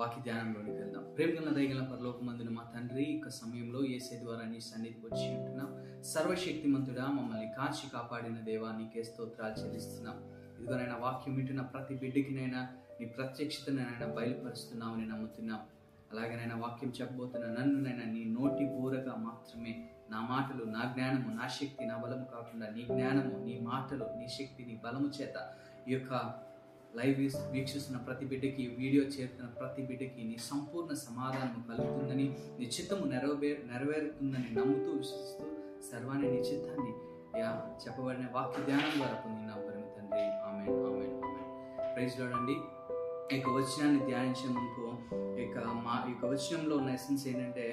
వాక్య ధ్యానంలోనికి వెళ్దాం ప్రేమగల దయగల పరలోకమందున మా తండ్రి ఇక సమయంలో ఏసే ద్వారా నీ సన్నిధికి వచ్చి ఉంటున్నాం. సర్వశక్తిమంతుడా మమ్మల్ని కాచి కాపాడిన దేవా నీకే స్తోత్రాలు చెల్లిస్తున్నాం. ఇదిగోనైనా వాక్యం వింటున్న ప్రతి బిడ్డకినైనా నీ ప్రత్యక్షతనైనా బయలుపరుస్తున్నామని నమ్ముతున్నాం. అలాగేనైనా వాక్యం చెప్పబోతున్న నన్నునైనా నీ నోటి బూరగా మాత్రమే నా మాటలు నా జ్ఞానము నా శక్తి నా బలము కాకుండా నీ జ్ఞానము నీ మాటలు నీ శక్తి నీ బలము చేత ఈ యొక్క లైవ్ వీక్షిస్తున్న ప్రతి బిడ్డకి వీడియో చేరుతున్న ప్రతి బిడ్డకి నీ సంపూర్ణ సమాధానం కలుగుతుందని నీ చిత్తము నెరవే నెరవేరుతుందని నమ్ముతూ విశ్వసిస్తూ సర్వాన్ని నీ చిత్తాన్ని యా చెప్పబడిన వాక్య ధ్యానం ద్వారా పొందిన పరిమి తండ్రి. ఆమె ఆమె ఆమె ప్రైజ్ చూడండి ఈ యొక్క వచనాన్ని ధ్యానించే ముందు ఈ యొక్క మా ఈ యొక్క వచనంలో ఉన్న ఎసెన్స్ ఏంటంటే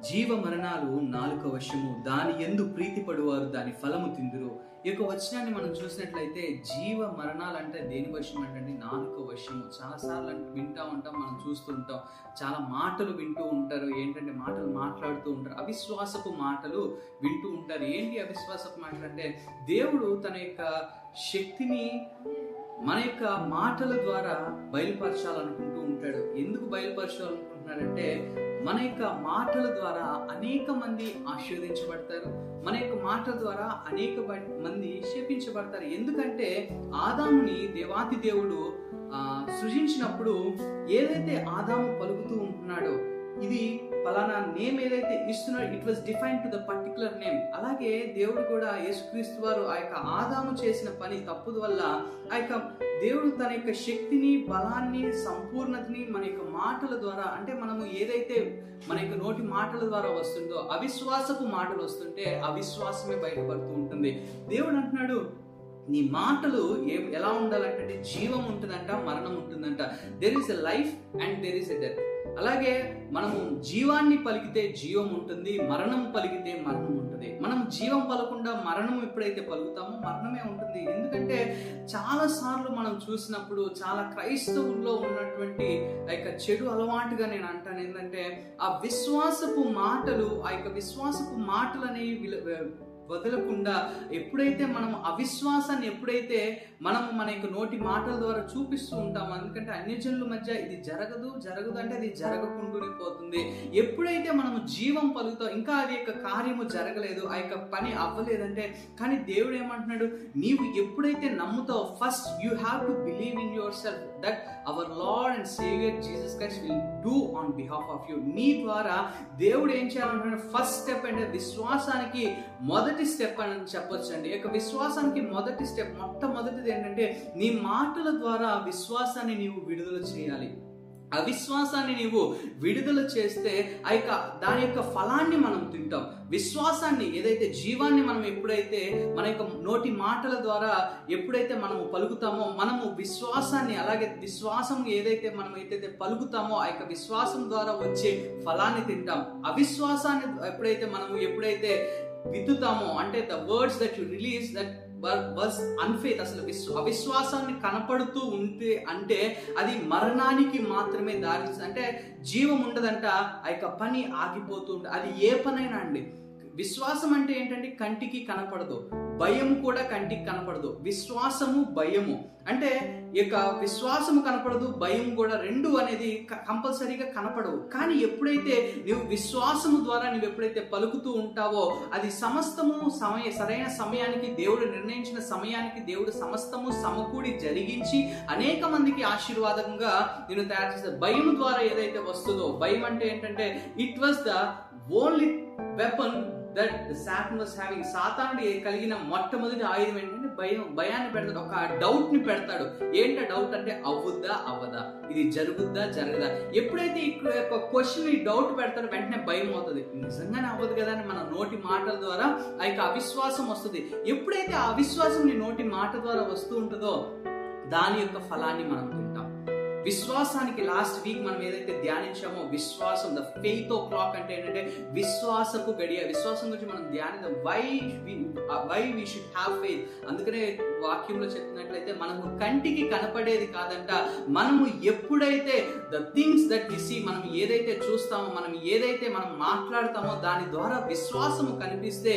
జీవ మరణాలు నాలుక వశము దాని ఎందు ప్రీతిపడువారు దాని ఫలము తిందురు. ఈ యొక్క వచనాన్ని మనం చూసినట్లయితే జీవ మరణాలు అంటే దేని వశం అంటే నాలుక వశము. చాలా సార్లు అంటే వింటూ ఉంటాం మనం చూస్తూ ఉంటాం. చాలా మాటలు వింటూ ఉంటారు. ఏంటంటే మాటలు మాట్లాడుతూ ఉంటారు. అవిశ్వాసపు మాటలు వింటూ ఉంటారు. ఏంటి అవిశ్వాసపు మాటలు అంటే దేవుడు తన యొక్క శక్తిని మన యొక్క మాటల ద్వారా బయలుపరచాలనుకుంటూ ఉంటాడు. ఎందుకు బయలుపరచాలనుకుంటున్నాడంటే మన యొక్క మాటల ద్వారా అనేక మంది ఆశీర్వదించబడతారు. మన యొక్క మాటల ద్వారా అనేక మంది శపించబడతారు. ఎందుకంటే ఆదాముని దేవాతి దేవుడు ఆ, సృజించినప్పుడు ఏదైతే ఆదాము పలుకుతూ ఉంటున్నాడో ఇది ఫలానా నేమ్ ఏదైతే ఇస్తున్నాడో it was define to the particular name అలాగే దేవుడు కూడా యేసుక్రీస్తు వారు ఆ యొక్క ఆదాము చేసిన పని తప్పుదు వల్ల ఆ యొక్క దేవుడు తన యొక్క శక్తిని బలాన్ని సంపూర్ణతని మన యొక్క మాటల ద్వారా అంటే మనము ఏదైతే మన యొక్క నోటి మాటల ద్వారా వస్తుందో అవిశ్వాసపు మాటలు వస్తుంటే అవిశ్వాసమే బయటపడుతూ ఉంటుంది. దేవుడు అంటున్నాడు నీ మాటలు ఏ ఎలా ఉండాలంటే జీవం ఉంటుందంట మరణం ఉంటుందంట. There is a life and there is a death అలాగే మనము జీవాన్ని పలికితే జీవం ఉంటుంది మరణం పలికితే మరణం ఉంటుంది. మనం జీవం పలకుండా మరణం ఎప్పుడైతే పలుకుతామో మరణమే ఉంటుంది. ఎందుకంటే చాలా సార్లు మనం చూసినప్పుడు చాలా క్రైస్తవుల్లో ఉన్నటువంటి ఆ యొక్క చెడు అలవాటుగా నేను అంటాను. ఏంటంటే ఆ విశ్వాసపు మాటలు ఆ యొక్క విశ్వాసపు మాటలు అనేవి వదలకుండా ఎప్పుడైతే మనం అవిశ్వాసాన్ని ఎప్పుడైతే మనం మన యొక్క నోటి మాటల ద్వారా చూపిస్తూ ఉంటాం ఎందుకంటే అన్యజనుల మధ్య ఇది జరగదు జరగదు అంటే అది జరగకుండా పోతుంది ఎప్పుడైతే మనము జీవం పలుకుతాం ఇంకా అది యొక్క కార్యము జరగలేదు ఆ యొక్క పని అవ్వలేదంటే కానీ దేవుడు ఏమంటున్నాడు? నీవు ఎప్పుడైతే నమ్ముతావు first you have to believe in yourself that our lord and saviour Jesus Christ will do on behalf of you నీ ద్వారా దేవుడు ఏం చేయాలంటున్నాడు? ఫస్ట్ స్టెప్ అంటే విశ్వాసానికి మొదటి స్టెప్ అని చెప్పొచ్చు అండి యొక్క విశ్వాసానికి మొదటి స్టెప్ మొట్టమొదటిది ఏంటంటే నీ మాటల ద్వారా విశ్వాసాన్ని నీవు విడుదల చేయాలి. అవిశ్వాసాన్ని నీవు విడుదల చేస్తే ఆ యొక్క దాని యొక్క ఫలాన్ని మనం తింటాం. విశ్వాసాన్ని ఏదైతే జీవాన్ని మనం ఎప్పుడైతే మన యొక్క నోటి మాటల ద్వారా ఎప్పుడైతే మనము పలుకుతామో మనము విశ్వాసాన్ని అలాగే విశ్వాసం ఏదైతే మనం ఏదైతే పలుకుతామో ఆ యొక్క విశ్వాసం ద్వారా వచ్చే ఫలాన్ని తింటాం. అవిశ్వాసాన్ని ఎప్పుడైతే మనము ఎప్పుడైతే విత్తుతామో. అంటే the words that you release that was unfaith అసలు విశ్వ అవిశ్వాసాన్ని కనపడుతూ ఉంటే అంటే అది మరణానికి మాత్రమే దారి అంటే జీవం ఉండదంట ఆ యొక్క పని ఆగిపోతూ ఉంటుంది అది ఏ పనైనా అండి. విశ్వాసం అంటే ఏంటంటే కంటికి కనపడదు. భయం కూడా కంటికి కనపడదు. విశ్వాసము భయము. అంటే ఇక యొక్క విశ్వాసము కనపడదు భయం కూడా రెండు అనేది కంపల్సరీగా కనపడవు. కానీ ఎప్పుడైతే నువ్వు విశ్వాసము ద్వారా నువ్వు ఎప్పుడైతే పలుకుతూ ఉంటావో అది సమస్తము సమయ సరైన సమయానికి దేవుడు నిర్ణయించిన సమయానికి దేవుడు సమస్తము సమకూడి జరిగించి అనేక మందికి ఆశీర్వాదంగా నేను తయారు చేసే భయం ద్వారా ఏదైతే వస్తుందో భయం అంటే ఏంటంటే it was the only weapon that Satan was having సాతానుడు కలిగిన మొట్టమొదటి ఆయుధం ఏంటంటే భయం భయాన్ని పెడతాడు. ఒక డౌట్ని పెడతాడు. ఏంట డౌట్ అంటే అవ్వుద్దా అవ్వదా? ఇది జరుగుద్దా? జరగదా? ఎప్పుడైతే ఇక్కడ యొక్క క్వశ్చన్ ఈ డౌట్ పెడతాడో వెంటనే భయం అవుతుంది. నిజంగానే అవ్వదు కదా అని మన నోటి మాటల ద్వారా ఆ యొక్క అవిశ్వాసం వస్తుంది. ఎప్పుడైతే ఆ అవిశ్వాసం నీ నోటి మాట ద్వారా వస్తూ ఉంటుందో దాని యొక్క ఫలాన్ని మనం తింటాం. విశ్వాసానికి లాస్ట్ వీక్ మనం ఏదైతే ధ్యానించామో విశ్వాసం ద ఫెయిత్ ఓ క్లాక్ అంటే ఏంటంటే విశ్వాసపు గడియ విశ్వాసం గురించి మనం ధ్యానిద్దాం. Why why we should have faith అందుకనే వాక్యంలో చెప్పినట్లయితే మనము కంటికి కనపడేది కాదంట. మనము ఎప్పుడైతే the things that we see మనం ఏదైతే చూస్తామో మనం ఏదైతే మనం మాట్లాడతామో దాని ద్వారా విశ్వాసము కనిపిస్తే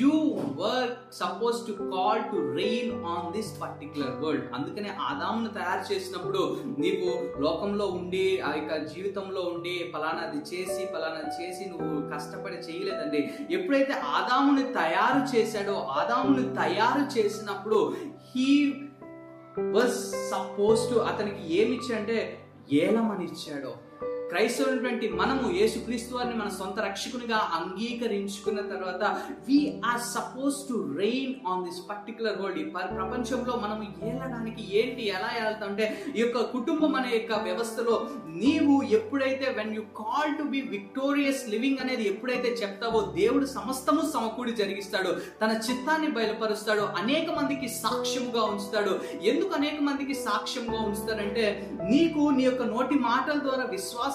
you were suppose to call to reign on this particular world అందుకనే ఆదామును తయారు చేసినప్పుడు నీవు లోకంలో ఉండి ఆ యొక్క జీవితంలో ఉండి ఫలానాది చేసి ఫలానాది చేసి నువ్వు కష్టపడి చేయలేదండి. ఎప్పుడైతే ఆదాముని తయారు చేశాడో ఆదాముని తయారు చేసినప్పుడు హీ వాజ్ సపోజ్ టు అతనికి ఏమి ఇచ్చాడంటే ఏలమని ఇచ్చాడో క్రైస్తవులైనటువంటి మనము యేసుక్రీస్తు వారిని మన సొంత రక్షకునిగా అంగీకరించుకున్న తర్వాత we are suppose to reign on this particular world ఈ ప్రపంచంలో మనము ఏలడానికి ఏంటి ఎలా వెళ్తాం అంటే ఈ యొక్క కుటుంబం అనే యొక్క వ్యవస్థలో నీవు ఎప్పుడైతే when you call to be victorious living అనేది ఎప్పుడైతే చెప్తావో దేవుడు సమస్తము సమకూడి జరిగిస్తాడు. తన చిత్తాన్ని బయలుపరుస్తాడు. అనేక మందికి సాక్ష్యముగా ఉంచుతాడు. ఎందుకు అనేక మందికి సాక్ష్యంగా ఉంచుతాడంటే నీకు నీ యొక్క నోటి మాటల ద్వారా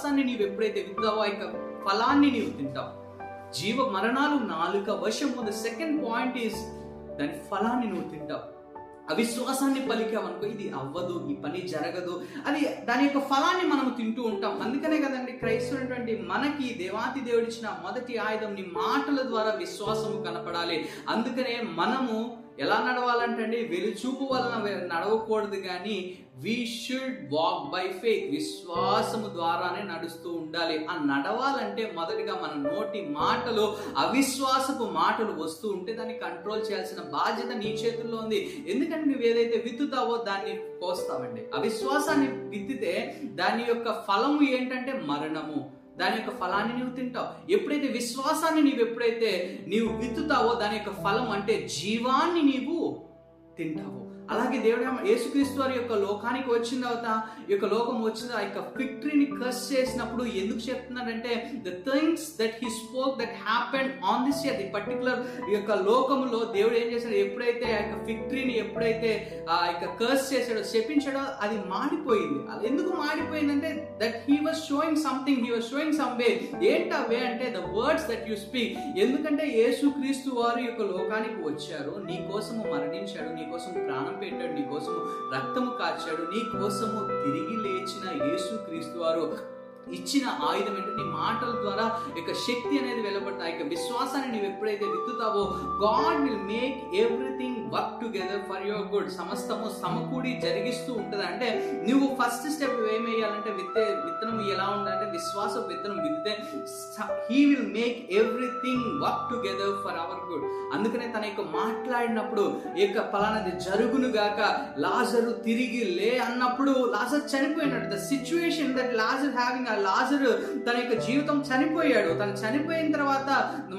విశ్వాసాన్ని నీవు ఎప్పుడైతే విత్తావో ఆ యొక్క ఫలాన్ని నీవు తింటావు. జీవ మరణాలు నాలుక వశము ద సెకండ్ పాయింట్ ఈస్ దాని ఫలాన్ని నువ్వు తింటావు. అవిశ్వాసాన్ని పలికామనుకో ఇది అవ్వదు ఈ పని జరగదు. అది దాని యొక్క ఫలాన్ని మనం తింటూ ఉంటాం. అందుకనే కదండి క్రైస్తవునటువంటి మనకి దేవాతి దేవుడిచ్చిన మొదటి ఆయుధం నీ మాటల ద్వారా విశ్వాసము కనపడాలి. అందుకనే మనము ఎలా నడవాలంటే అండి వెలుచూపు వలన నడవకూడదు కానీ we should walk by faith విశ్వాసము ద్వారానే నడుస్తూ ఉండాలి. ఆ నడవాలంటే మొదటిగా మన నోటి మాటలు అవిశ్వాసపు మాటలు వస్తూ ఉంటే దాన్ని కంట్రోల్ చేయాల్సిన బాధ్యత నీ చేతుల్లో ఉంది. ఎందుకంటే నువ్వు ఏదైతే విత్తుతావో దాన్ని కోస్తావండి. అవిశ్వాసాన్ని విత్తితే దాని యొక్క ఫలము ఏంటంటే మరణము. దాని యొక్క ఫలాన్ని నీవు తింటావు. ఎప్పుడైతే విశ్వాసాన్ని నీవు ఎప్పుడైతే నీవు విత్తుతావో దాని యొక్క ఫలం అంటే జీవాన్ని నీవు తింటావు. అలాగే దేవుడు యేసుక్రీస్తు వారి యొక్క లోకానికి వచ్చిన తర్వాత ఈ యొక్క లోకం వచ్చిన ఆ యొక్క విక్టరీని కస్ చేసినప్పుడు ఎందుకు చెప్తున్నాడంటే the things that he spoke that happened on this year the particular ఈ యొక్క లోకంలో దేవుడు ఏం చేశాడు? ఎప్పుడైతే ఆ యొక్క విక్టరీని ఎప్పుడైతే ఆ యొక్క కర్స్ చేశాడో శపించాడో అది మాడిపోయింది అది ఎందుకు మాడిపోయిందంటే that he was showing something he was showing some way ఏంటి వే అంటే the words that you speak ఎందుకంటే యేసుక్రీస్తు వారు ఈ యొక్క లోకానికి వచ్చారు నీ కోసము మరణించాడు నీ కోసం ప్రాణం పెట్టాడు నీ కోసము రక్తము కాచాడు నీ కోసము తిరిగి లేచిన యేసు క్రీస్తు వారు ఇచ్చిన ఆయుధం ఏంటంటే నీ మాటల ద్వారా యొక్క శక్తి అనేది వెలువడతా యొక్క విశ్వాసాన్ని నువ్వు ఎప్పుడైతే విత్తుతావో God will make everything work together for your good సమస్తము సమకూడి జరిగిస్తూ ఉంటుంది? అంటే నువ్వు ఫస్ట్ స్టెప్ ఏమేయాలంటే విత్తే విత్తనం ఎలా ఉండాలంటే విశ్వాస విత్తనం విత్తే he will make everything work together for our good అందుకనే తన యొక్క మాట్లాడినప్పుడు ఈ యొక్క ఫలానది జరుగును గాక లాజరు తిరిగి లే అన్నప్పుడు లాజర్ చనిపోయినాడు. The situation that Lazarus having ఆ లాజర్ తన యొక్క జీవితం చనిపోయాడు. తను చనిపోయిన తర్వాత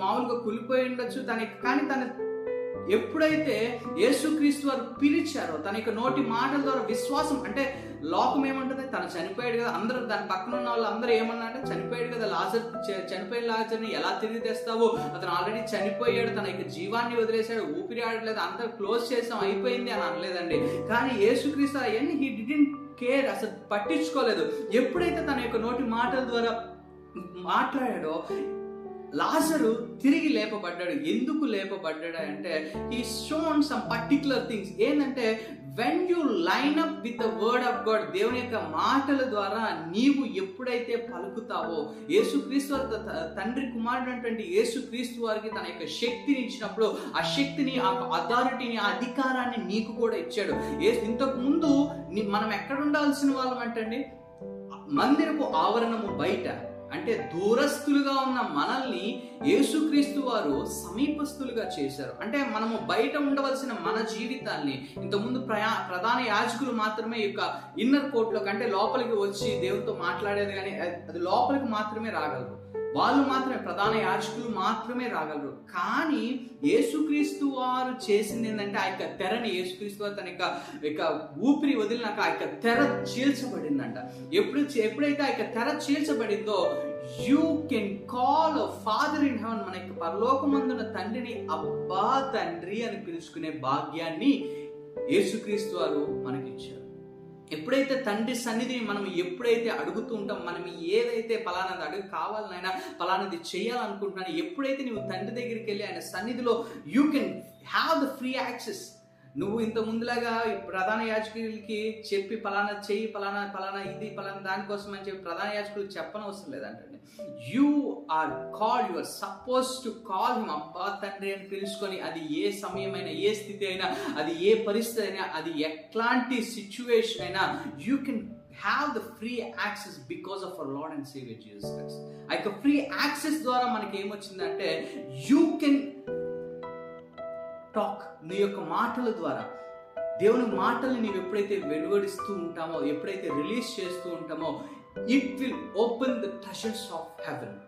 మామూలుగా కులిపోయి ఉండొచ్చు. తన కానీ తన ఎప్పుడైతే యేసుక్రీస్తు వారు పిలిచారో తన యొక్క నోటి మాటల ద్వారా విశ్వాసం అంటే లోకం ఏమంటుంది? తను చనిపోయాడు కదా అందరూ దాని పక్కన ఉన్న వాళ్ళు అందరూ ఏమన్నా అంటే చనిపోయాడు కదా లాజర్ చనిపోయిన లాజర్ని ఎలా తిరిగి తెస్తావు అతను ఆల్రెడీ చనిపోయాడు తన యొక్క జీవాన్ని వదిలేశాడు ఊపిరి ఆడలేదు అంత క్లోజ్ చేసాం అయిపోయింది అని అనలేదండి. కానీ యేసుక్రీస్తు అవన్నీ హీ డిడెంట్ కేర్ అసలు పట్టించుకోలేదు. ఎప్పుడైతే తన యొక్క నోటి మాటల ద్వారా మాట్లాడాడో లాజరు తిరిగి లేపబడ్డాడు. ఎందుకు లేపబడ్డాడు అంటే ఈ షోన్ సమ్ పర్టికులర్ థింగ్స్ ఏంటంటే when you line up with the word of God దేవుని యొక్క మాటల ద్వారా నీవు ఎప్పుడైతే పలుకుతావో యేసుక్రీస్తు వారి త- తండ్రి కుమారుడు అటువంటి యేసుక్రీస్తు వారికి తన యొక్క శక్తిని ఇచ్చినప్పుడు ఆ శక్తిని ఆ అథారిటీని ఆ అధికారాన్ని నీకు కూడా ఇచ్చాడు. ఇంతకు ముందు మనం ఎక్కడ ఉండాల్సిన వాళ్ళం అంటే మందిరపు ఆవరణము బయట. అంటే దూరస్తులుగా ఉన్న మనల్ని యేసుక్రీస్తు వారు సమీపస్తులుగా చేశారు. అంటే మనము బయట ఉండవలసిన మన జీవితాన్ని ఇంతకుముందు ప్రయా ప్రధాన యాజకులు మాత్రమే యొక్క ఇన్నర్ కోర్టులోకి అంటే లోపలికి వచ్చి దేవునితో మాట్లాడేది కానీ అది- అది లోపలికి మాత్రమే రాగలరు. వాళ్ళు మాత్రమే ప్రధాన యాజకులు మాత్రమే రాగలరు. కానీ యేసుక్రీస్తు వారు చేసింది ఏంటంటే ఆ యొక్క తెరని యేసుక్రీస్తు వారు తన యొక్క యొక్క ఊపిరి వదిలినాక ఆ యొక్క తెర చీల్చబడిందంట. ఎప్పుడు ఎప్పుడైతే ఆ యొక్క తెర చీల్చబడిందో you can call father in heaven మన యొక్క పరలోకమందున తండ్రిని అబ్బా తండ్రి అని పిలుచుకునే భాగ్యాన్ని యేసుక్రీస్తు వారు మనకిచ్చారు ఎప్పుడైతే తండ్రి సన్నిధిని మనం ఎప్పుడైతే అడుగుతూ ఉంటాం మనం ఏదైతే ఫలానాది అడుగు కావాలనైనా ఫలానాది చేయాలనుకుంటున్నాను ఎప్పుడైతే నువ్వు తండ్రి దగ్గరికి వెళ్ళి ఆయన సన్నిధిలో you can have the free access నువ్వు ఇంత ముందులాగా ప్రధాన యాజకులకి చెప్పి పలానా చెయ్యి పలానా పలానా ఇది పలానా దానికోసం అని చెప్పి ప్రధాన యాజకులు చెప్పనవసరం లేదంటండి. You are call you are suppose to call him అబ్బా తండ్రి అని పిలుచుకొని అది ఏ సమయమైనా ఏ స్థితి అయినా అది ఏ పరిస్థితి అయినా అది ఎట్లాంటి సిచ్యువేషన్ అయినా you can have the free access because of our lord and saviour Jesus Christ ఆ యొక్క ఫ్రీ యాక్సెస్ ద్వారా మనకి ఏమొచ్చిందంటే యూ కెన్ టాక్ నీ యొక్క మాటల ద్వారా. దేవుని మాటల్ని నీవు ఎప్పుడైతే వెలువడిస్తూ ఉంటామో ఎప్పుడైతే రిలీజ్ చేస్తూ ఉంటామో it will open the treasures of heaven.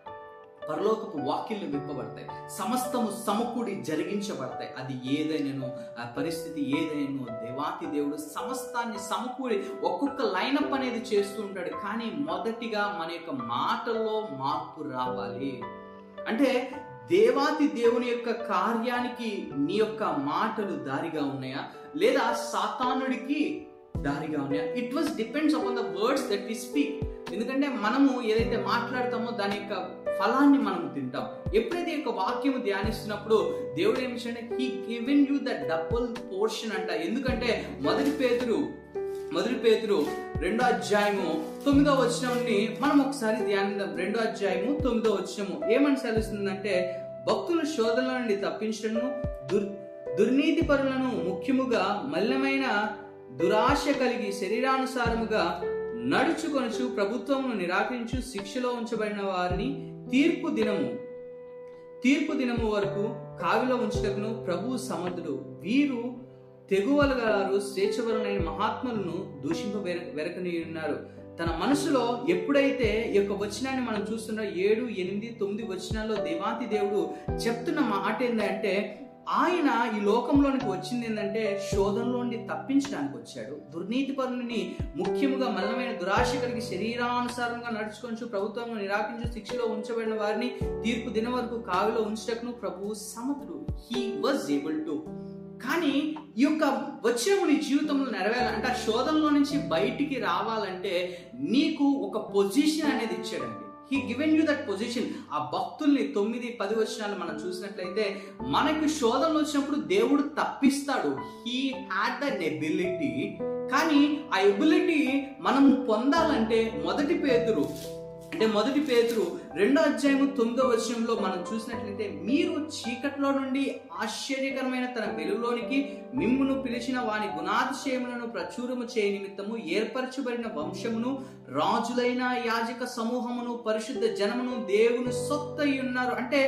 పరలోకపు వాక్యలు విప్పబడతాయి. సమస్తము సమకూడి జరిగించబడతాయి. అది ఏదైనా ఆ పరిస్థితి ఏదైనా దేవాతి దేవుడు సమస్తాన్ని సమకూడి ఒక్కొక్క లైనప్ అనేది చేస్తూ ఉంటాడు. కానీ మొదటిగా మన యొక్క మాటల్లో మార్పు రావాలి. అంటే దేవాతి దేవుని యొక్క కార్యానికి నీ యొక్క మాటలు దారిగా ఉన్నాయా? లేదా సాతానుడికి దారిగా ఉన్నాయా? It was depends upon the words that we speak ఎందుకంటే మనము ఏదైతే మాట్లాడతామో దాని యొక్క ఫలాన్ని మనం తింటాం. ఎప్పుడైతే యొక్క వాక్యం ధ్యానిస్తున్నప్పుడు దేవుడు ఏమి he given you the double portion అంట. ఎందుకంటే మొదటి పేతురు మొదటి పేతురు రెండో అధ్యాయము తొమ్మిదో వచనంని మనం ఒకసారి ధ్యానిద్దాం. రెండో అధ్యాయము తొమ్మిదో వచనము. ఏమని సెలవుస్తుందంటే భక్తులు శోధనల నుండి తప్పించడము దుర్ దుర్నీతి పరులను ముఖ్యముగా మల్లమైన దురాశ కలిగి శరీరానుసారముగా నడుచుకొనుచు ప్రభుత్వమును నిరాకరించు శిక్షలో ఉంచబడిన వారిని తీర్పు దినము. తీర్పు దినము వరకు కావిలో ఉంచుటకును ప్రభు సమర్థుడు. వీరు తెగువలగారు స్వేచ్ఛవరులైన మహాత్ములను దూషింప వెరకని ఉన్నారు తన మనసులో ఎప్పుడైతే ఈ యొక్క వచనాన్ని మనం చూస్తున్న ఏడు ఎనిమిది తొమ్మిది వచనాల్లో దేవాతి దేవుడు చెప్తున్న మాట ఏంటంటే ఆయన ఈ లోకంలోనికి వచ్చింది ఏంటంటే శోధనలోని తప్పించడానికి వచ్చాడు. దుర్నీతి పరులని ముఖ్యముగా మల్లమైన దురాశ కలిగి శరీరానుసారంగా నడుచుకొని ప్రభుత్వం నిరాకరించు శిక్షలో ఉంచబడిన వారిని తీర్పు దిన వరకు కావిలో ఉంచటకును ప్రభువు సమతుడు హీ వాజ్ ఏబుల్ టు కానీ ఈ యొక్క వచ్చేవుని నీ జీవితంలో నెరవేరాలి. అంటే ఆ శోధనలో నుంచి బయటికి రావాలంటే నీకు ఒక పొజిషన్ అనేది ఇచ్చాడండి. He given you that position ఆ భక్తుల్ని తొమ్మిది పది వచనాలు మనం చూసినట్లయితే మనకి శోధనలు వచ్చినప్పుడు దేవుడు తప్పిస్తాడు. హీ హ్యాడ్ దట్ ఎబిలిటీ కానీ ఆ ఎబిలిటీ మనం పొందాలంటే మొదటి పేతురు అంటే మొదటి పేతురు రెండో అధ్యాయము తొమ్మిదో వచనంలో మనం చూసినట్లయితే మీరు చీకట్లో నుండి ఆశ్చర్యకరమైన తన వెలుగులోనికి మిమ్మును పిలిచిన వాని గుణాతిశయములను ప్రచురము చేయ నిమిత్తము ఏర్పరచబడిన వంశమును రాజులైన యాజక సమూహమును పరిశుద్ధ జనమును దేవుని సొత్తై ఉన్నారు అంటే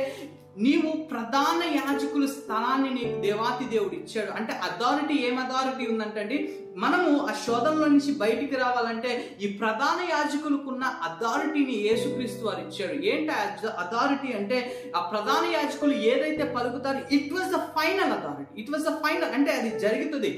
నీవు ప్రధాన యాజకుల స్థలాన్ని నీకు దేవాతి దేవుడు ఇచ్చాడు. అంటే అథారిటీ ఏం అథారిటీ ఉందంటే మనము ఆ శోధంలో నుంచి బయటికి రావాలంటే ఈ ప్రధాన యాజకులకున్న అథారిటీని యేసుక్రీస్తు వారు ఇచ్చాడు. ఏంటి అథారిటీ అంటే? ఆ ప్రధాన యాజకులు ఏదైతే పలుకుతారో it was the final authority it was the final అంటే అది జరుగుతుంది.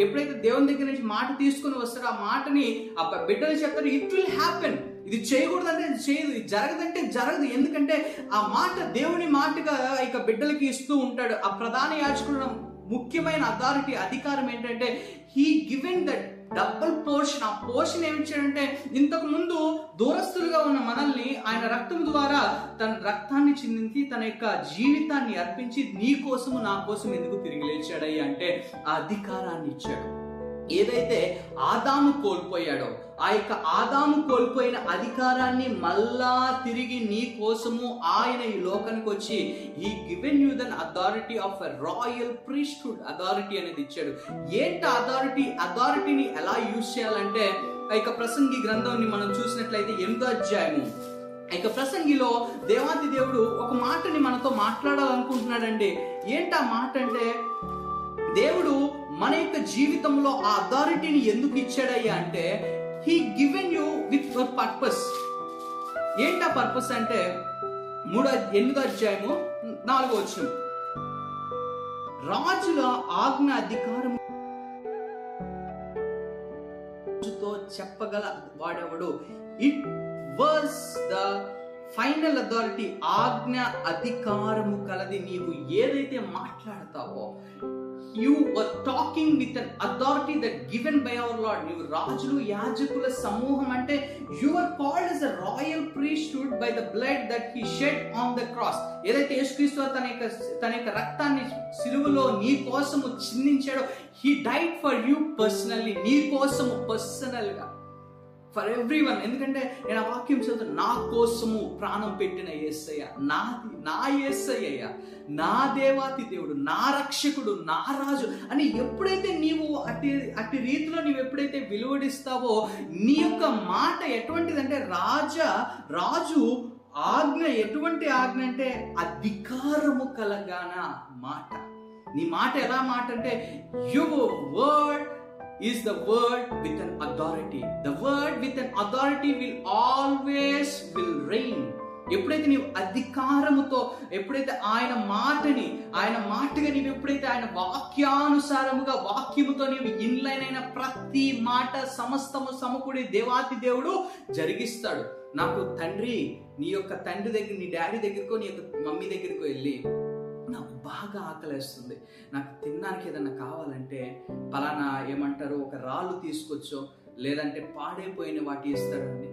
ఎప్పుడైతే దేవుని దగ్గర నుంచి మాట తీసుకుని వస్తారో ఆ మాటని ఆ బిడ్డలు చెప్తారు ఇట్ విల్ హ్యాపెన్ ఇది చేయకూడదంటే చేయదు ఇది జరగదంటే జరగదు. ఎందుకంటే ఆ మాట దేవుని మాటగా ఇక బిడ్డలకి ఇస్తూ ఉంటాడు. ఆ ప్రధాన యాచకుడు ముఖ్యమైన అథారిటీ అధికారం ఏంటంటే he given that double portion ఆ పోర్షన్ ఏమిచ్చాడంటే ఇంతకు ముందు దూరస్తులుగా ఉన్న మనల్ని ఆయన రక్తం ద్వారా తన రక్తాన్ని చిందించి తన యొక్క జీవితాన్ని అర్పించి నీ కోసము నా కోసం ఎందుకు తిరిగి లేచాడయ్యా అంటే ఆ అధికారాన్ని ఇచ్చాడు. ఏదైతే ఆదాము కోల్పోయాడో ఆ యొక్క ఆదాము కోల్పోయిన అధికారాన్ని మళ్ళా తిరిగి నీ కోసము ఆయన ఈ లోకానికి వచ్చి he given you then authority of royal priesthood authority అనేది ఇచ్చాడు. ఏంటి అథారిటీ అథారిటీని ఎలా యూజ్ చేయాలంటే ఆ యొక్క ప్రసంగి గ్రంథాన్ని మనం చూసినట్లయితే ఎనిమిదో అధ్యాయము. ఇక ప్రసంగిలో దేవాది దేవుడు ఒక మాటని మనతో మాట్లాడాలనుకుంటున్నాడండి. ఏంటి ఆ మాట అంటే దేవుడు మన యొక్క జీవితంలో ఆ అథారిటీని ఎందుకు ఇచ్చాడయ్యా? అంటే he given you with purpose ఏంటా పర్పస్ అంటే మూడో ఎనిమిదో అధ్యాయము నాలుగో వచ్చిన రాజుల ఆజ్ఞ అధికారం చెప్పగల వాడెవడు? It was the final authority ఆజ్ఞ అధికారము కలది నీవు ఏదైతే మాట్లాడతావో you were talking with an authority that given by our lord నీవు రాజులు యాజకుల సమూహం అంటే you are called is a royal priesthood by the blood that he shed on the cross ఏదైతే యేసుక్రీస్తు తన యొక్క తన యొక్క రక్తాన్ని సిలువలో నీ కోసము చిందించాడో he died for you personally నీ కోసము పర్సనల్గా ఫర్ ఎవ్రీ వన్ ఎందుకంటే నేను ఆ వాక్యం చదువు నా కోసము ప్రాణం పెట్టిన ఏసయ్య నా నా ఏసయ్య నా దేవాతి దేవుడు నా రక్షకుడు నా రాజు అని ఎప్పుడైతే నీవు అట్టి అట్టి రీతిలో నీవు ఎప్పుడైతే విలువడిస్తావో నీ యొక్క మాట ఎటువంటిదంటే రాజా రాజు ఆజ్ఞ ఎటువంటి ఆజ్ఞ అంటే అధికారము కలగాన మాట. నీ మాట ఎలా మాట అంటే your word is the word with an authority the word with an authority will always will reign ఎప్పుడైతే నీవు అధికారముతో ఎప్పుడైతే ఆయన మాటని ఆయన మాటగా నీవు ఎప్పుడైతే ఆయన వాక్యానుసారముగా వాక్యముతో నీవు ఇన్లైన్ అయిన ప్రతి మాట సమస్తము సమకూడి దేవాతి దేవుడు జరిగిస్తాడు. నాకు తండ్రి నీ యొక్క తండ్రి దగ్గర నీ డాడీ దగ్గరకో నీ యొక్క మమ్మీ దగ్గరకో వెళ్ళి నాకు బాగా ఆకలేస్తుంది. నాకు తినడానికి ఏదన్నా కావాలంటే పలానా ఏమంటారు ఒక రాళ్ళు తీసుకొచ్చో లేదంటే పాడైపోయిన వాటి ఇస్తారండి.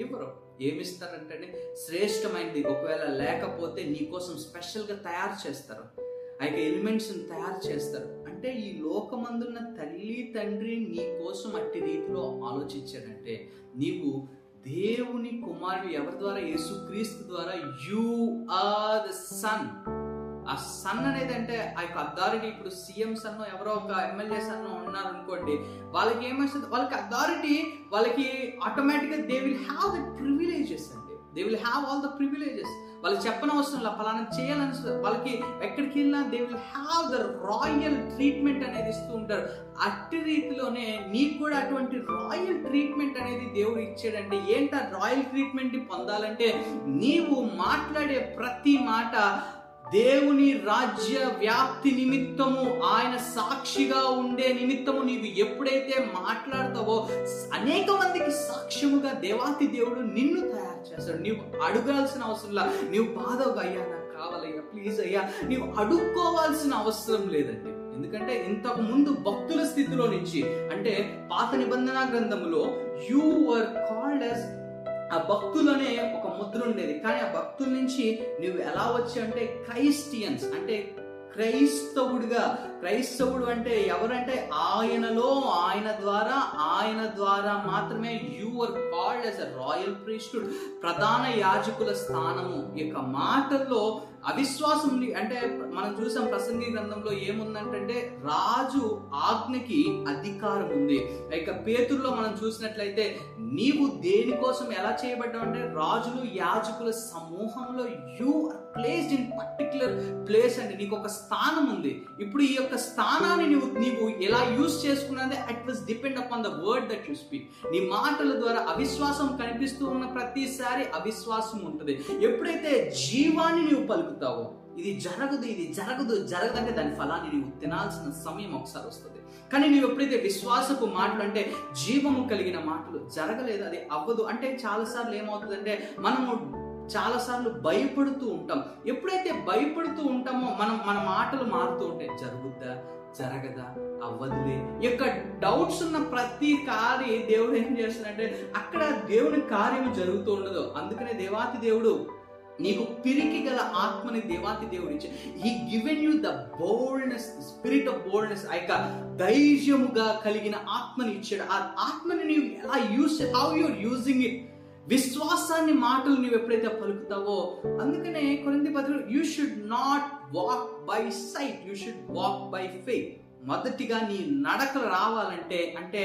ఇవ్వరు. ఏమిస్తారంటే శ్రేష్టమైనది ఒకవేళ లేకపోతే నీకోసం స్పెషల్గా తయారు చేస్తారు. ఆ యొక్క ఎలిమెంట్స్ని తయారు చేస్తారు. అంటే ఈ లోకమందున్న తల్లి తండ్రి నీ కోసం అట్టి రీతిలో ఆలోచించాడంటే నీవు దేవుని కుమారుడు ఎవరి ద్వారా? యేసుక్రీస్తు ద్వారా. You are the son. ఆ సన్ అనేది అంటే ఆ యొక్క అథారిటీ ఇప్పుడు సీఎం సన్ ఎవరో ఒక ఎమ్మెల్యే సన్ ఉన్నారు అనుకోండి వాళ్ళకి ఏమొస్తుంది? వాళ్ళకి అథారిటీ వాళ్ళకి ఆటోమేటిక్గా they will have the privileges అండి. They will have all the privileges వాళ్ళకి చెప్పనవసరం లేదు. ఫలానా చేయాలని వాళ్ళకి ఎక్కడికి వెళ్ళినా they will have the royal treatment అనేది ఇస్తూ ఉంటారు. అట్టి రీతిలోనే నీకు కూడా అటువంటి రాయల్ ట్రీట్మెంట్ అనేది దేవుడు ఇచ్చాడంటే ఏంట రాయల్ ట్రీట్మెంట్ పొందాలంటే నీవు మాట్లాడే ప్రతి మాట దేవుని రాజ్య వ్యాప్తి నిమిత్తము ఆయన సాక్షిగా ఉండే నిమిత్తము నీవు ఎప్పుడైతే మాట్లాడతావో అనేక మందికి సాక్ష్యముగా దేవాతి దేవుడు నిన్ను తయారు చేస్తాడు. నీవు అడగాల్సిన అవసరం లా. నీవు బాధగా అయ్యా నాకు కావాలయ్యా ప్లీజ్ అయ్యా. నీవు అడుక్కోవాల్సిన అవసరం లేదండి. ఎందుకంటే ఇంతకు ముందు భక్తుల స్థితిలో నుంచి అంటే పాత నిబంధన గ్రంథములో యు వర్ కాల్డ్ అస్ ఆ భక్తులనే ఒక ముద్ర ఉండేది. కానీ ఆ భక్తుల నుంచి నువ్వు ఎలా వచ్చి అంటే క్రైస్టియన్స్ అంటే క్రైస్తవుడిగా. క్రైస్తవుడు అంటే ఎవరంటే ఆయనలో ఆయన ద్వారా ఆయన ద్వారా మాత్రమే you are called as a royal priesthood ప్రధాన యాజకుల స్థానము. యొక్క మాటల్లో అవిశ్వాసం అంటే మనం చూసాం ప్రసంగి గ్రంథంలో ఏముందంటే రాజు ఆజ్ఞకి అధికారం ఉంది. ఇక పేతుల్లో మనం చూసినట్లయితే నీవు దేనికోసం ఎలా చేయబడ్డావు అంటే రాజులు యాజకుల సమూహంలో you are placed in particular place అండి. నీకు ఒక స్థానం ఉంది. ఇప్పుడు ఈ యొక్క స్థానాన్ని నీవు నీవు ఎలా use చేసుకున్నదే at was depend upon the word that you speak నీ మాటల ద్వారా అవిశ్వాసం కనిపిస్తూ ఉన్న ప్రతిసారి అవిశ్వాసం ఉంటుంది. ఎప్పుడైతే జీవాన్ని నీవు పలుకుతావో ఇది జరగదు ఇది జరగదు జరగదంటే దాని ఫలాన్ని నీవు తినాల్సిన సమయం ఒకసారి వస్తుంది. కానీ నీవు ఎప్పుడైతే విశ్వాసపు మాటలు అంటే జీవము కలిగిన మాటలు జరగలేదు అది అవ్వదు అంటే చాలాసార్లు ఏమవుతుందంటే మనము చాలాసార్లు భయపడుతూ ఉంటాం. ఎప్పుడైతే భయపడుతూ ఉంటామో మనం మన మాటలు మారుతూ ఉంటాయి జరుగుద్దా? జరగదా? అవ్వదులే. యొక్క డౌట్స్ ఉన్న ప్రతి కార్య దేవుడు ఏం చేస్తున్నాడంటే అక్కడ దేవుని కార్యం జరుగుతూ ఉండదు. అందుకనే దేవాతి దేవుడు నీకు పిరికి గల ఆత్మని దేవాతి దేవుడు ఇచ్చే he given you the boldness spirit of boldness ఆ యొక్క ధైర్యముగా కలిగిన ఆత్మని ఇచ్చాడు. ఆ ఆత్మని నీవు ఎలా use how you're using it విశ్వాసాన్ని మాటలు నువ్వు ఎప్పుడైతే పలుకుతావో అందుకనే కొరింది పదులు you should not walk by sight you should walk by faith మొదటిగా నీ నడకలు రావాలంటే అంటే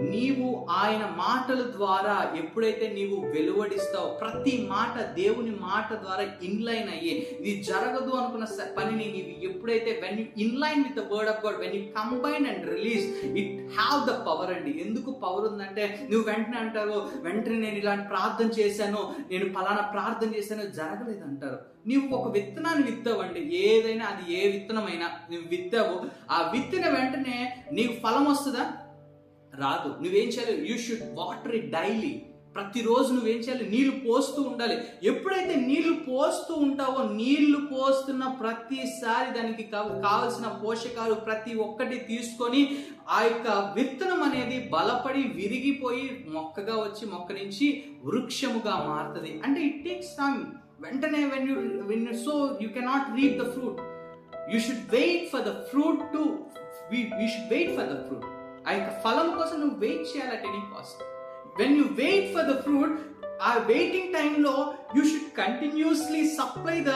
నీవు ఆయన మాటల ద్వారా ఎప్పుడైతే నీవు వెలువడిస్తావో ప్రతి మాట దేవుని మాట ద్వారా ఇన్లైన్ అయ్యి. నీ జరగదు అనుకున్న పనిని నీవు ఎప్పుడైతే when you inline with the word of God when you combine and release it have the power అండి. ఎందుకు పవర్ ఉందంటే నువ్వు వెంటనే అంటారు వెంటనే నేను ఇలాంటి ప్రార్థన చేశాను నేను ఫలానా ప్రార్థన చేశాను జరగలేదు అంటారు నీవు ఒక విత్తనాన్ని విత్తావండి. ఏదైనా అది ఏ విత్తనమైనా నువ్వు విత్తావు. ఆ విత్తిన వెంటనే నీకు ఫలం వస్తుందా? రాదు. నువ్వేం చేయాలి? You should water it daily ప్రతిరోజు నువ్వేం చేయాలి? నీళ్ళు పోస్తూ ఉండాలి. ఎప్పుడైతే నీళ్ళు పోస్తూ ఉంటావో నీళ్ళు పోస్తున్న ప్రతిసారి దానికి కావలసిన పోషకాలు ప్రతి ఒక్కటి తీసుకొని ఆ యొక్క విత్తనం అనేది బలపడి విరిగిపోయి మొక్కగా వచ్చి మొక్క నుంచి వృక్షముగా మారుతుంది. అంటే ఇట్ టేక్స్ టైం వెంటనే when you when so you cannot reap the fruit you should wait for the fruit to you should wait for the fruit ఆ యొక్క ఫలం కోసం నువ్వు వెయిట్ చేయాలి at any cost when you wait for the fruit ఆ waiting టైంలో you should continuously supply the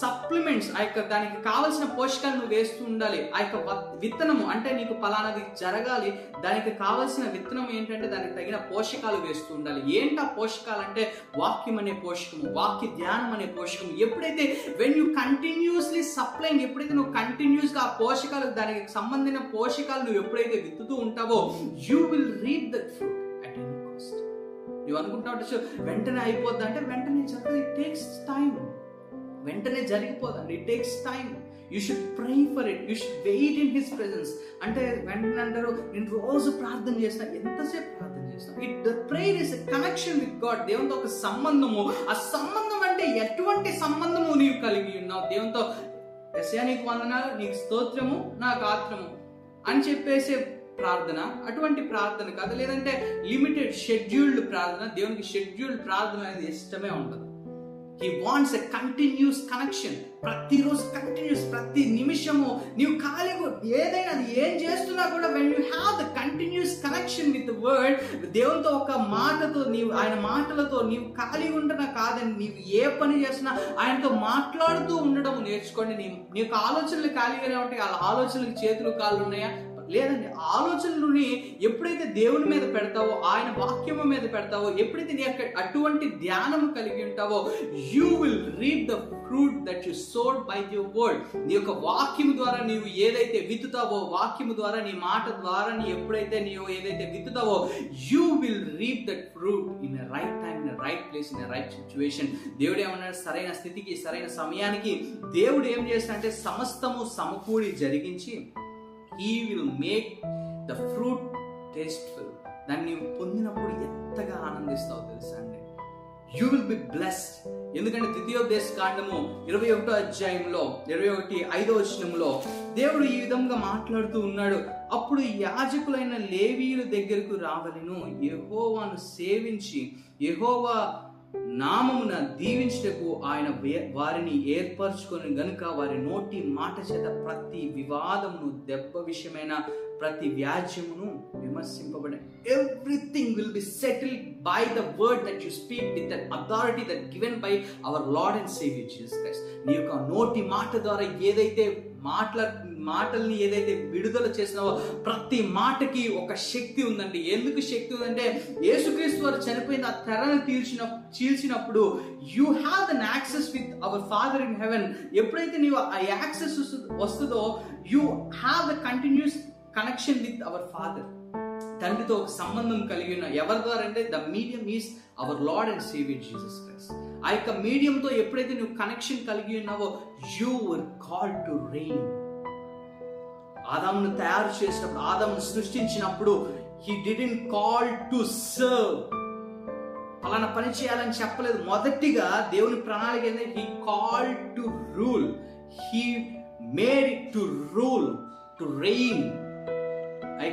supplements ఆ యొక్క దానికి కావలసిన పోషకాలు నువ్వు వేస్తూ ఉండాలి. ఆ యొక్క విత్తనము అంటే నీకు ఫలానది జరగాలి. దానికి కావలసిన విత్తనం ఏంటంటే దానికి తగిన పోషకాలు వేస్తూ ఉండాలి. ఏంటి ఆ పోషకాలు అంటే వాక్యం అనే పోషకము వాక్య ధ్యానం అనే పోషకము. ఎప్పుడైతే వెన్ యూ కంటిన్యూస్లీ సప్లైంగ్ ఎప్పుడైతే నువ్వు కంటిన్యూస్గా ఆ పోషకాలు దానికి సంబంధించిన పోషకాలు నువ్వు ఎప్పుడైతే విత్తుతూ ఉంటావో you will reap the fruit నువ్వు అనుకుంటావు వెంటనే అయిపోద్ది. అంటే వెంటనే జరగదు ఇట్ టేక్స్ టైం వెంటనే జరిగిపోదండి. It takes time you should pray for it you should wait in his presence అంటే వెంటనే అంటారు నేను రోజు ప్రార్థన చేసిన ఎంతసేపు ప్రార్థన చేస్తాను it the prayer is connection with God దేవునితో ఒక సంబంధము. ఆ సంబంధం అంటే ఎటువంటి సంబంధము నీవు కలిగి ఉన్నావు? దేవునితో ఎస్యా నీకు వందనాలు నీకు స్తోత్రము నాకు ఆత్రము అని చెప్పేసే ప్రార్థన అటువంటి ప్రార్థన కాదు. లేదంటే లిమిటెడ్ షెడ్యూల్డ్ ప్రార్థన దేవునికి షెడ్యూల్డ్ ప్రార్థన అనేది ఇష్టమే ఉండదు. He wants a continuous connection ప్రతిరోజు కంటిన్యూస్ ప్రతి నిమిషము నీవు ఖాళీ ఏదైనా అది ఏం చేస్తున్నా కూడా when you have the continuous connection with word దేవునితో ఒక మాటతో నీవు ఆయన మాటలతో నీవు ఖాళీ ఉంటున్నా కాదని నీవు ఏ పని చేసినా ఆయనతో మాట్లాడుతూ ఉండడం నేర్చుకోండి. నీ నీకు ఆలోచనలు ఖాళీగానే ఉంటాయి. వాళ్ళ ఆలోచనలకు చేతులు కాళ్ళు ఉన్నాయా? లేదండి ఆలోచనలని ఎప్పుడైతే దేవుని మీద పెడతావో ఆయన వాక్యము మీద పెడతావో ఎప్పుడైతే నీ యొక్క అటువంటి ధ్యానము కలిగి ఉంటావో you will reap the fruit that you sowed by your word నీ యొక్క వాక్యము ద్వారా నీవు ఏదైతే విత్తుతావో వాక్యము ద్వారా నీ మాట ద్వారా నీ ఎప్పుడైతే నీవు ఏదైతే విత్తుతావో you will reap that fruit in right time in right place in right situation దేవుడు ఏమన్నాడు? సరైన స్థితికి సరైన సమయానికి దేవుడు ఏం చేస్తాడంటే సమస్తము సమకూడి జరిగించి he will make the fruit tasteful దాన్ని నీవు పొందినప్పుడు ఎంతగా ఆనందిస్తావు తెలుసా అండి? యూ విల్ బి బ్లెస్డ్ ఎందుకంటే ద్వితీయోపదేశ కాండము ఇరవై ఒకటో అధ్యాయంలో ఇరవై ఒకటి ఐదో వచనంలో దేవుడు ఈ విధంగా మాట్లాడుతూ ఉన్నాడు. అప్పుడు యాజకులైన లేవీయుల దగ్గరకు రావలను. ఎహోవాను సేవించి ఎహోవా నామమున దీవించటకు ఆయన వారిని ఏర్పరచుకొని గనుక వారి నోటి మాట చేత ప్రతి వివాదమును దెబ్బ విషయమైన ప్రతి వ్యాజ్యమును విమర్శింపబడే everything will be settled by the word that you speak with that authority that given by our lord and saviour Jesus Christ నీ యొక్క నోటి మాట ద్వారా ఏదైతే మాటల మాటల్ని ఏదైతే విడుదల చేసినావో ప్రతి మాటకి ఒక శక్తి ఉందండి. ఎందుకు శక్తి ఉందంటే యేసుక్రీస్తు వారు చనిపోయిన ఆ తెరను తీర్చిన చీల్చినప్పుడు you have then access with our father in heaven ఎప్పుడైతే నీవు ఆ యాక్సెస్ వస్తుందో you have the continuous connection with our father తండ్రితో ఒక సంబంధం కలిగి ఉన్న ఎవరి ద్వారా అంటే the medium is our lord and saviour Jesus Christ ఆ యొక్క మీడియంతో ఎప్పుడైతే నువ్వు కనెక్షన్ కలిగి ఉన్నావో you were call to reign ఆదామును తయారు చేసినప్పుడు ఆదామును సృష్టించినప్పుడు he didn't call to serve ఫలానా పని చేయాలని చెప్పలేదు. మొదటిగా దేవుని ప్రణాళిక ఏంటంటే he call to rule he made to rule to reign I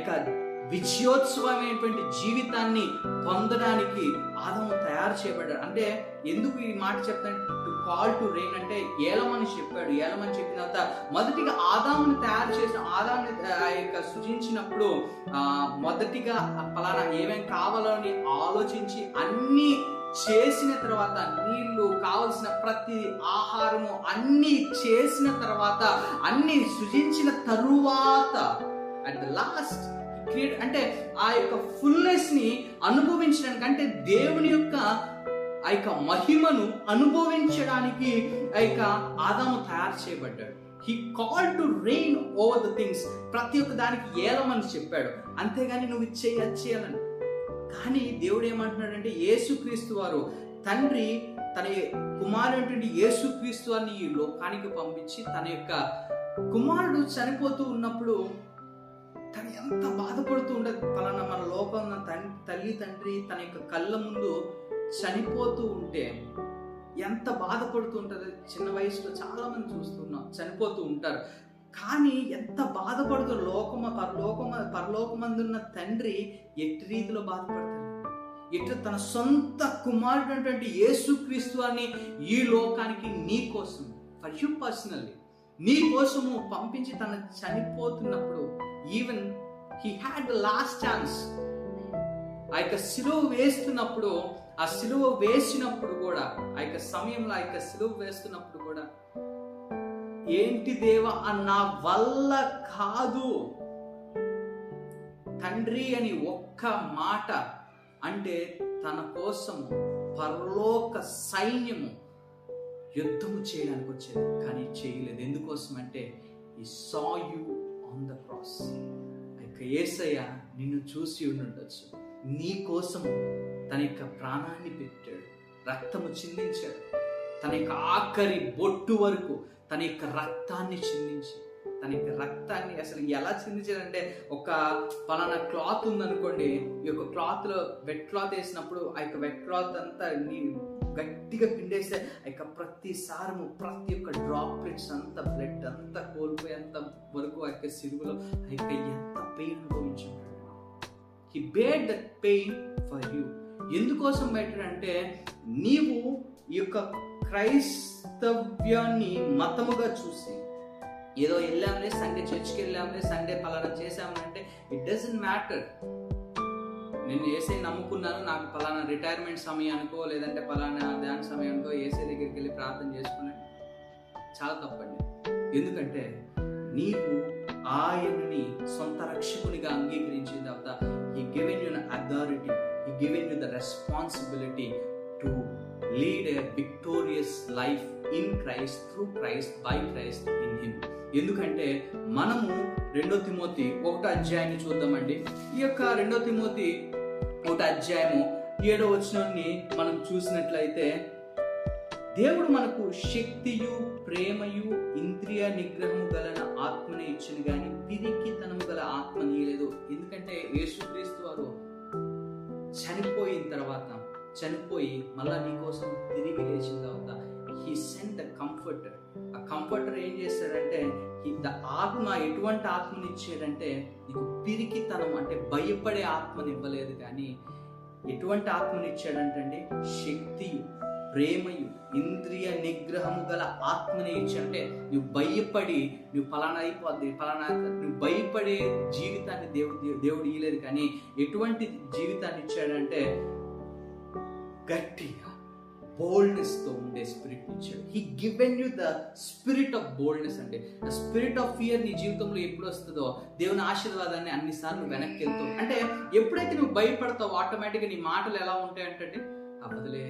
విజయోత్సవమైనటువంటి జీవితాన్ని పొందడానికి ఆదము తయారు చేయబడ్డాడు. అంటే ఎందుకు ఈ మాట చెప్తాను? టు కాల్ టు రెయిన్ అంటే ఏలమని చెప్పాడు. ఏలమని చెప్పిన తర్వాత మొదటిగా ఆదాముని తయారు చేసిన ఆదాముని ఆ యొక్క సృజించినప్పుడు ఆ మొదటిగా ఫలానా ఏమేం కావాలో అని ఆలోచించి అన్ని చేసిన తర్వాత నీళ్ళు కావలసిన ప్రతి ఆహారము అన్ని చేసిన తర్వాత అన్ని సృజించిన తరువాత అట్ ద లాస్ట్ అంటే ఆ యొక్క ఫుల్నెస్ని అనుభవించడానికి అంటే దేవుని యొక్క ఆ యొక్క మహిమను అనుభవించడానికి ఆ యొక్క ఆదాము తయారు చేయబడ్డాడు. He call to reign over the things ప్రతి ఒక్క దానికి ఏలమని చెప్పాడు. అంతేగాని నువ్వు ఇది అది చేయాలని. కానీ దేవుడు ఏమంటున్నాడంటే యేసుక్రీస్తు వారు తండ్రి తన కుమారుడు యేసుక్రీస్తు వారిని ఈ లోకానికి పంపించి తన యొక్క కుమారుడు చనిపోతూ ఉన్నప్పుడు తను ఎంత బాధపడుతూ ఉండదు ఫలానా మన లోకం తల్లి తండ్రి తన యొక్క కళ్ళ ముందు చనిపోతూ ఉంటే ఎంత బాధపడుతూ ఉంటుంది చిన్న వయసులో చాలా మంది చూస్తున్నాం చనిపోతూ ఉంటారు. కానీ ఎంత బాధపడుతూ లోకమ పరలోకమ పరలోకమందున్న తండ్రి ఎట్టి రీతిలో బాధపడతాడు? ఎట్లా తన సొంత కుమారుడు యేసుక్రీస్తు అని ఈ లోకానికి నీ కోసం ఫర్ యూ పర్సనల్లీ నీ కోసము పంపించి తన చనిపోతున్నప్పుడు even he had the last chance ఆ యొక్క సిలువ వేస్తున్నప్పుడు ఆ సిలువ వేసినప్పుడు కూడా ఆ యొక్క సమయంలో ఆ యొక్క సిలువ వేస్తున్నప్పుడు కూడా ఏంటి దేవా అన్న వల్ల కాదు. తండ్రి అని ఒక్క మాట అంటే తన కోసం పరలోక సైన్యము యుద్ధము చేయడానికి వచ్చేది కానీ చేయలేదు. ఎందుకోసం అంటే he saw you on the cross ఏసయ్య నిన్ను చూసి ఉండుండొచ్చు. నీ కోసము తన యొక్క ప్రాణాన్ని పెట్టాడు. రక్తము చిందించాడు. తన యొక్క ఆఖరి బొట్టు వరకు తన యొక్క రక్తాన్ని చిందించాడు. తన యొక్క రక్తాన్ని అసలు ఎలా చిందించారంటే ఒక పలానా క్లాత్ ఉందనుకోండి ఈ యొక్క క్లాత్లో వెట్ క్లాత్ వేసినప్పుడు ఆ యొక్క వెట్ క్లాత్ అంతా నీ గట్టిగా పిండేస్తే ఆ యొక్క ప్రతి సారము ప్రతి ఒక్క డ్రాప్లెట్స్ అంతా బ్లడ్ అంతా కోల్పోయేంత వరకు ఆ యొక్క సిరువులో ఆ యొక్క ఎంత pain అనుభవించుంటాడు he bared that pain for you ఎందుకోసం పెట్టాడంటే నీవు ఈ యొక్క క్రైస్తవ్యాన్ని మతముగా చూసి ఏదో వెళ్ళాంలే సండే చర్చ్కి వెళ్ళాంలే సండే పలానా చేశామంటే ఇట్ డజంట్ మ్యాటర్ నేను ఏసై నమ్ముకున్నాను నాకు పలానా రిటైర్మెంట్ సమయానికో లేదంటే పలానా ధ్యాన సమయానికో ఏసై దగ్గరికి వెళ్ళి ప్రార్థన చేసుకున్నాను. చాలా తప్పండి. ఎందుకంటే నీవు ఆయనని సొంత రక్షకునిగా అంగీకరించిన తర్వాత he given you authority he given you the responsibility to lead a victorious life in Christ through Christ by Christ in him ఎందుకంటే మనము రెండో తిమోతి ఒకటో అధ్యాయాన్ని చూద్దామండి. ఈ యొక్క రెండో తిమోతి ఒకటో అధ్యాయము ఏడో వచనాన్ని మనం చూసినట్లయితే దేవుడు మనకు శక్తియు ప్రేమయు ఇంద్రియ నిగ్రహము గలన ఆత్మనే ఇచ్చిన గాని పిరికితనము గల ఆత్మ నీయలేదు. ఎందుకంటే యేసుక్రీస్తు వారు చనిపోయిన తర్వాత చనిపోయి మళ్ళా నీ కోసం తిరిగి లేచిన తర్వాత హీ సెంట్ ద కంఫర్టర్ ఆ కంఫర్టర్ ఏం చేస్తాడంటే ద ఆత్మ ఎటువంటి ఆత్మని ఇచ్చాడంటే నీకు పిరికితనం అంటే భయపడే ఆత్మని ఇవ్వలేదు కానీ ఎటువంటి ఆత్మని ఇచ్చాడంటే అండి శక్తియు ప్రేమయు ఇంద్రియ నిగ్రహము గల ఆత్మని ఇచ్చాడంటే నువ్వు భయపడి నువ్వు ఫలానా అయిపోద్ది ఫలానా నువ్వు భయపడే జీవితాన్ని దేవుడు దేవుడు ఇయ్యలేదు కానీ ఎటువంటి జీవితాన్ని ఇచ్చాడంటే గట్టిగా బోల్డ్నెస్తో ఉండే స్పిరిట్ ఇచ్చాడు. He given you the spirit of boldness అంటే ద స్పిరిట్ ఆఫ్ ఫియర్ నీ జీవితంలో ఎప్పుడు వస్తుందో దేవుని ఆశీర్వాదాన్ని అన్నిసార్లు వెనక్కి వెళ్తావు. అంటే ఎప్పుడైతే నువ్వు భయపడతావు ఆటోమేటిక్గా నీ మాటలు ఎలా ఉంటాయి అంటే అవ్వదులే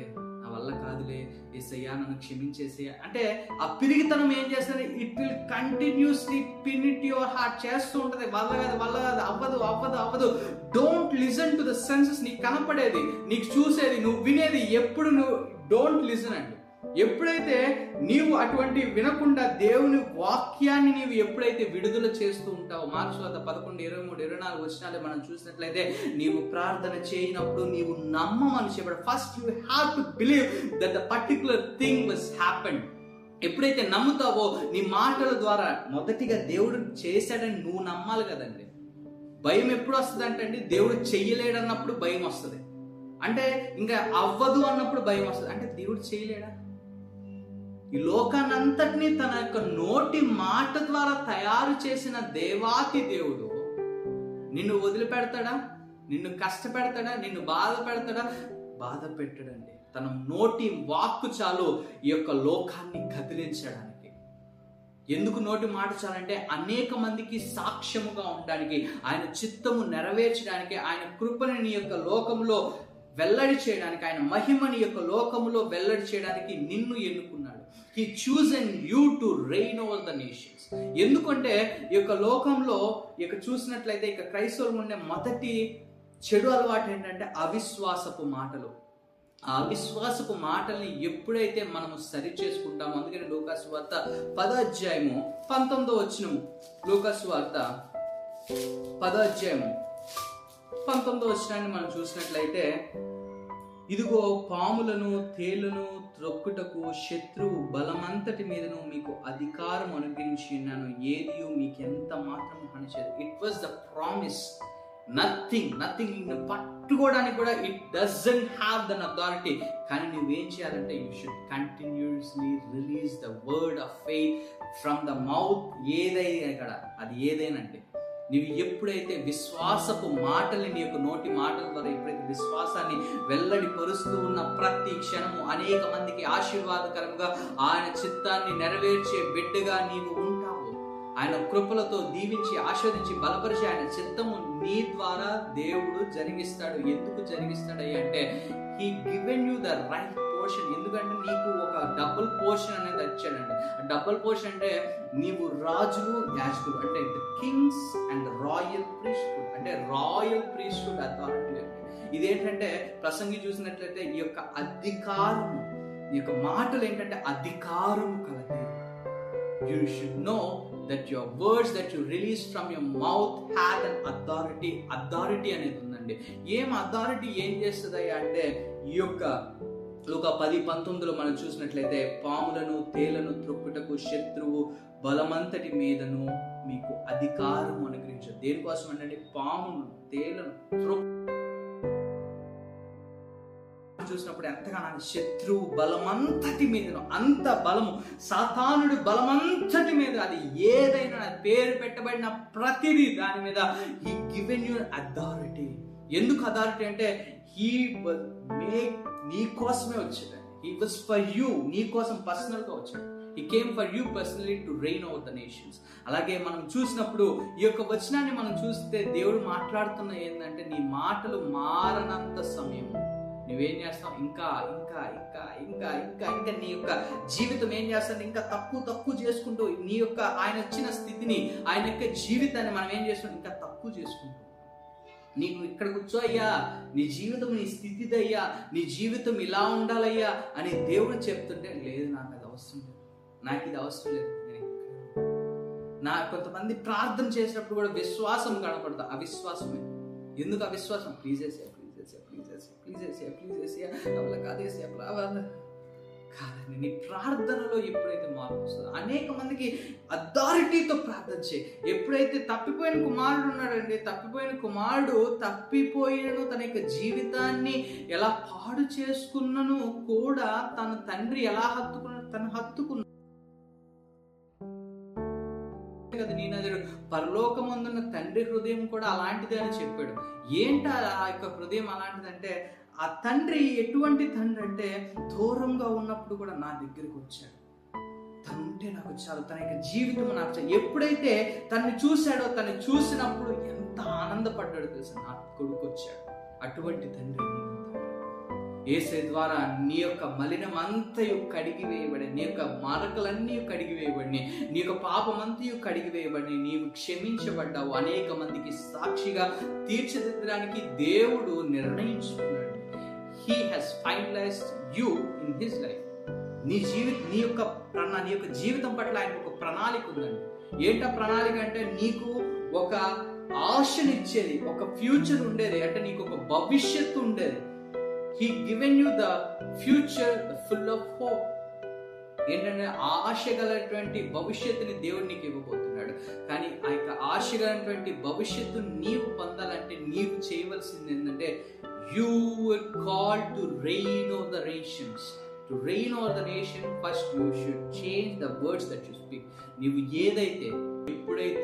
వల్ల కాదులే ఏసయ్యా నన్ను క్షమించేసే. అంటే ఆ పిరిగితనం ఏం చేస్తుంది? It will continuously pin it your heart చేస్తూ ఉంటది. వల్ల కాదు వల్ల కాదు అవ్వదు అవ్వదు అవ్వదు. Don't listen to the senses నీకు కనపడేది నీకు చూసేది నువ్వు వినేది ఎప్పుడు నువ్వు డోంట్ లిసన్ అండి ఎప్పుడైతే నీవు అటువంటి వినకుండా దేవుని వాక్యాన్ని నీవు ఎప్పుడైతే విడుదల చేస్తూ ఉంటావో మార్క్స్ వద్ద పదకొండు ఇరవై మూడు ఇరవై నాలుగు వచ్చినాలే మనం చూసినట్లయితే నీవు ప్రార్థన చేయనప్పుడు నీవు నమ్మమని చెప్పాడు. First you have to believe that the particular thing was happened ఎప్పుడైతే నమ్ముతావో నీ మాటల ద్వారా మొదటిగా దేవుడు చేశాడని నువ్వు నమ్మాలి కదండి. భయం ఎప్పుడు వస్తుంది అంటే అండి దేవుడు చెయ్యలేడన్నప్పుడు భయం వస్తుంది. అంటే ఇంకా అవ్వదు అన్నప్పుడు భయం వస్తుంది. అంటే దేవుడు చేయలేడా? ఈ లోకాన్నంతటినీ తన యొక్క నోటి మాట ద్వారా తయారు చేసిన దేవాతి దేవుడు నిన్ను వదిలిపెడతాడా? నిన్ను కష్టపెడతాడా? నిన్ను బాధ పెడతాడా? బాధ పెట్టడండి. తన నోటి వాక్కు చాలు ఈ యొక్క లోకాన్ని కదిలించడానికి. ఎందుకు నోటి మాట చాలంటే అనేక మందికి సాక్ష్యముగా ఉండడానికి ఆయన చిత్తము నెరవేర్చడానికి ఆయన కృపని నీ యొక్క లోకంలో వెల్లడి చేయడానికి ఆయన మహిమని యొక్క లోకంలో వెల్లడి చేయడానికి నిన్ను ఎన్నుకున్నాడు. He choose and you to reign over the nations ఎందుకంటే ఈ యొక్క లోకంలో ఇక చూసినట్లయితే ఇక క్రైస్తవులు ఉండే మొదటి చెడు అలవాటు ఏంటంటే అవిశ్వాసపు మాటలు. ఆ అవిశ్వాసపు మాటల్ని ఎప్పుడైతే మనము సరి చేసుకుంటామో అందుకని లోకాసు వార్త పదాధ్యాయము పంతొమ్మిదో వచ్చినము లోకాసు వార్త పదాధ్యాయము పంతొమ్మిదో వచ్చినాన్ని మనం చూసినట్లయితే ఇదిగో పాములను తేళ్ళను త్రొక్కుటకు శత్రువు బలమంతటి మీదను మీకు అధికారం అనుగ్రహించి ఉన్నాను ఏది మీకు ఎంత మాత్రం హనిచేది. It was the promise nothing nothing పట్టుకోవడానికి కూడా it doesn't have than authority కానీ నువ్వేం చేయాలంటే you should continuously release the word of faith from the mouth ఏదైనా ఇక్కడ అది అంటే నీవు ఎప్పుడైతే విశ్వాసపు మాటల్ని నీ యొక్క నోటి మాటల ద్వారా ఎప్పుడైతే విశ్వాసాన్ని వెల్లడి పరుస్తూ ఉన్న ప్రతి క్షణము అనేక మందికి ఆశీర్వాదకరంగా ఆయన చిత్తాన్ని నెరవేర్చే బిడ్డగా నీవు ఉంటావు. ఆయన కృపలతో దీవించి ఆస్వాదించి బలపరిచి ఆయన చిత్తము నీ ద్వారా దేవుడు జరిగిస్తాడు. ఎందుకు జరిగిస్తాడు అంటే he given you the right portion ఎందుకంటే నీకు ఒక డబుల్ పోర్షన్ అనేది వచ్చాడండి. డబుల్ పోర్షన్ అంటే నీవు రాజులు యాజకులు అంటే the kings and royal priesthood అంటే రాయల్ ప్రీస్టుడ్ అథారిటీ ఇదేంటంటే ప్రసంగి చూసినట్లయితే ఈ యొక్క అధికారం ఈ యొక్క మాటలు ఏంటంటే అధికారం కలది. You should know that your words that you release from your mouth had an authority authority అనేది ఉందండి. ఏం అథారిటీ ఏం చేస్తుంది అంటే ఈ యొక్క ఒక పది పంతొమ్మిదిలో మనం చూసినట్లయితే పాములను తేలను త్రొక్కుటకు శత్రువు బలమంతటి మీదను మీకు అధికారం అనుగ్రహించదు దేనికోసం అంటే పామును తేలను త్రొక్కు చూసినప్పుడు ఎంతగానో శత్రువు బలమంతటి మీదను అంత బలము సాతానుడి బలమంతటి మీద అది ఏదైనా పేరు పెట్టబడిన ప్రతిదీ దాని మీద ఈ గివెన్ యూ అథారిటీ ఎందుకు అథారిటీ అంటే హీ మేక్ నీ కోసమే వచ్చాడు హీ వాస్ ఫర్ యూ నీ కోసం పర్సనల్గా వచ్చాడు he came for you personally to reign over the nations అలాగే మనం చూసినప్పుడు ఈ యొక్క వచనాన్ని మనం చూస్తే దేవుడు మాట్లాడుతున్న ఏంటంటే నీ మాటలు మారనంత సమయం. నువ్వేం చేస్తావు? ఇంకా ఇంకా ఇంకా ఇంకా ఇంకా ఇంకా నీ యొక్క జీవితం ఏం చేస్తాను ఇంకా తక్కువ తక్కువ చేసుకుంటూ నీ యొక్క ఆయన వచ్చిన స్థితిని ఆయన యొక్క జీవితాన్ని మనం ఏం చేస్తాం? ఇంకా తక్కువ చేసుకుంటాం నీకు ఇక్కడ కూర్చో అయ్యా. నీ జీవితం నీ స్థితిదయ్యా నీ జీవితం ఇలా ఉండాలయ్యా అని దేవుడు చెప్తుంటే లేదు నాకు అది అవసరం లేదు. నాకు ఇది అవసరం లేదు. నేను నా కొంతమంది ప్రార్థన చేసినప్పుడు కూడా విశ్వాసం కనపడదు. అవిశ్వాసమే. ఎందుకు అవిశ్వాసం? ప్లీజ్ చేసే ప్లీజ్ చేసే ప్లీజ్ చేసే ప్లీజ్ చేసే ప్లీజ్ చేసే కాదేసే అలా కాదండి. నీ ప్రార్థనలో ఎప్పుడైతే మార్పు వస్తుందో అనేక మందికి అథారిటీతో ప్రార్థన చేయి. ఎప్పుడైతే తప్పిపోయిన కుమారుడు ఉన్నాడండి తప్పిపోయిన కుమారుడు తప్పిపోయినను తన యొక్క జీవితాన్ని ఎలా పాడు చేసుకున్నను కూడా తన తండ్రి ఎలా హత్తుకున్నాడు తను హత్తుకున్నాడు కదా నీనదుడు పరలోకమందున్న తండ్రి హృదయం కూడా అలాంటిదే అని చెప్పాడు. ఏంట ఆ యొక్క హృదయం అలాంటిదంటే ఆ తండ్రి ఎటువంటి తండ్రి అంటే దూరంగా ఉన్నప్పుడు కూడా నా దగ్గరికి వచ్చాడు. తనుంటే నాకు చాలు తన యొక్క జీవితం నాకు చాలు. ఎప్పుడైతే తన్ని చూశాడో తను చూసినప్పుడు ఎంత ఆనందపడ్డాడు తెలుసు? నా కొడుకు వచ్చాడు. అటువంటి తండ్రి ఏసే ద్వారా నీ యొక్క మలినం అంతయు కడిగి వేయబడి నీ యొక్క మరకలన్నీ కడిగి వేయబడి నీ యొక్క పాపం అంతయు కడిగి వేయబడి నీవు క్షమించబడ్డావు. అనేక మందికి సాక్షిగా తీర్చిదిద్దడానికి దేవుడు నిర్ణయించుకున్నాడు. He has finalized you in his life నీ జీవిత నీ యొక్క ప్రణా నీ యొక్క జీవితం పట్ల ఆయన ఒక ప్రణాళిక ఉందండి. ఏంట ప్రణాళిక అంటే నీకు ఒక ఆశనిచ్చేది ఒక ఫ్యూచర్ ఉండేది అంటే నీకు ఒక భవిష్యత్తు ఉండేది. He given you the future full of hope ఏంటంటే ఆశ గలటువంటి భవిష్యత్తుని దేవుడు నీకు ఇవ్వబోతున్నాడు. కానీ ఆ యొక్క ఆశ గలటువంటి భవిష్యత్తు నీవు పొందాలంటే నీవు చేయవలసింది ఏంటంటే you call to reign over the nations to reign over the nation first you should change the words that you speak నీవు ఏదైతే ఎప్పుడైతే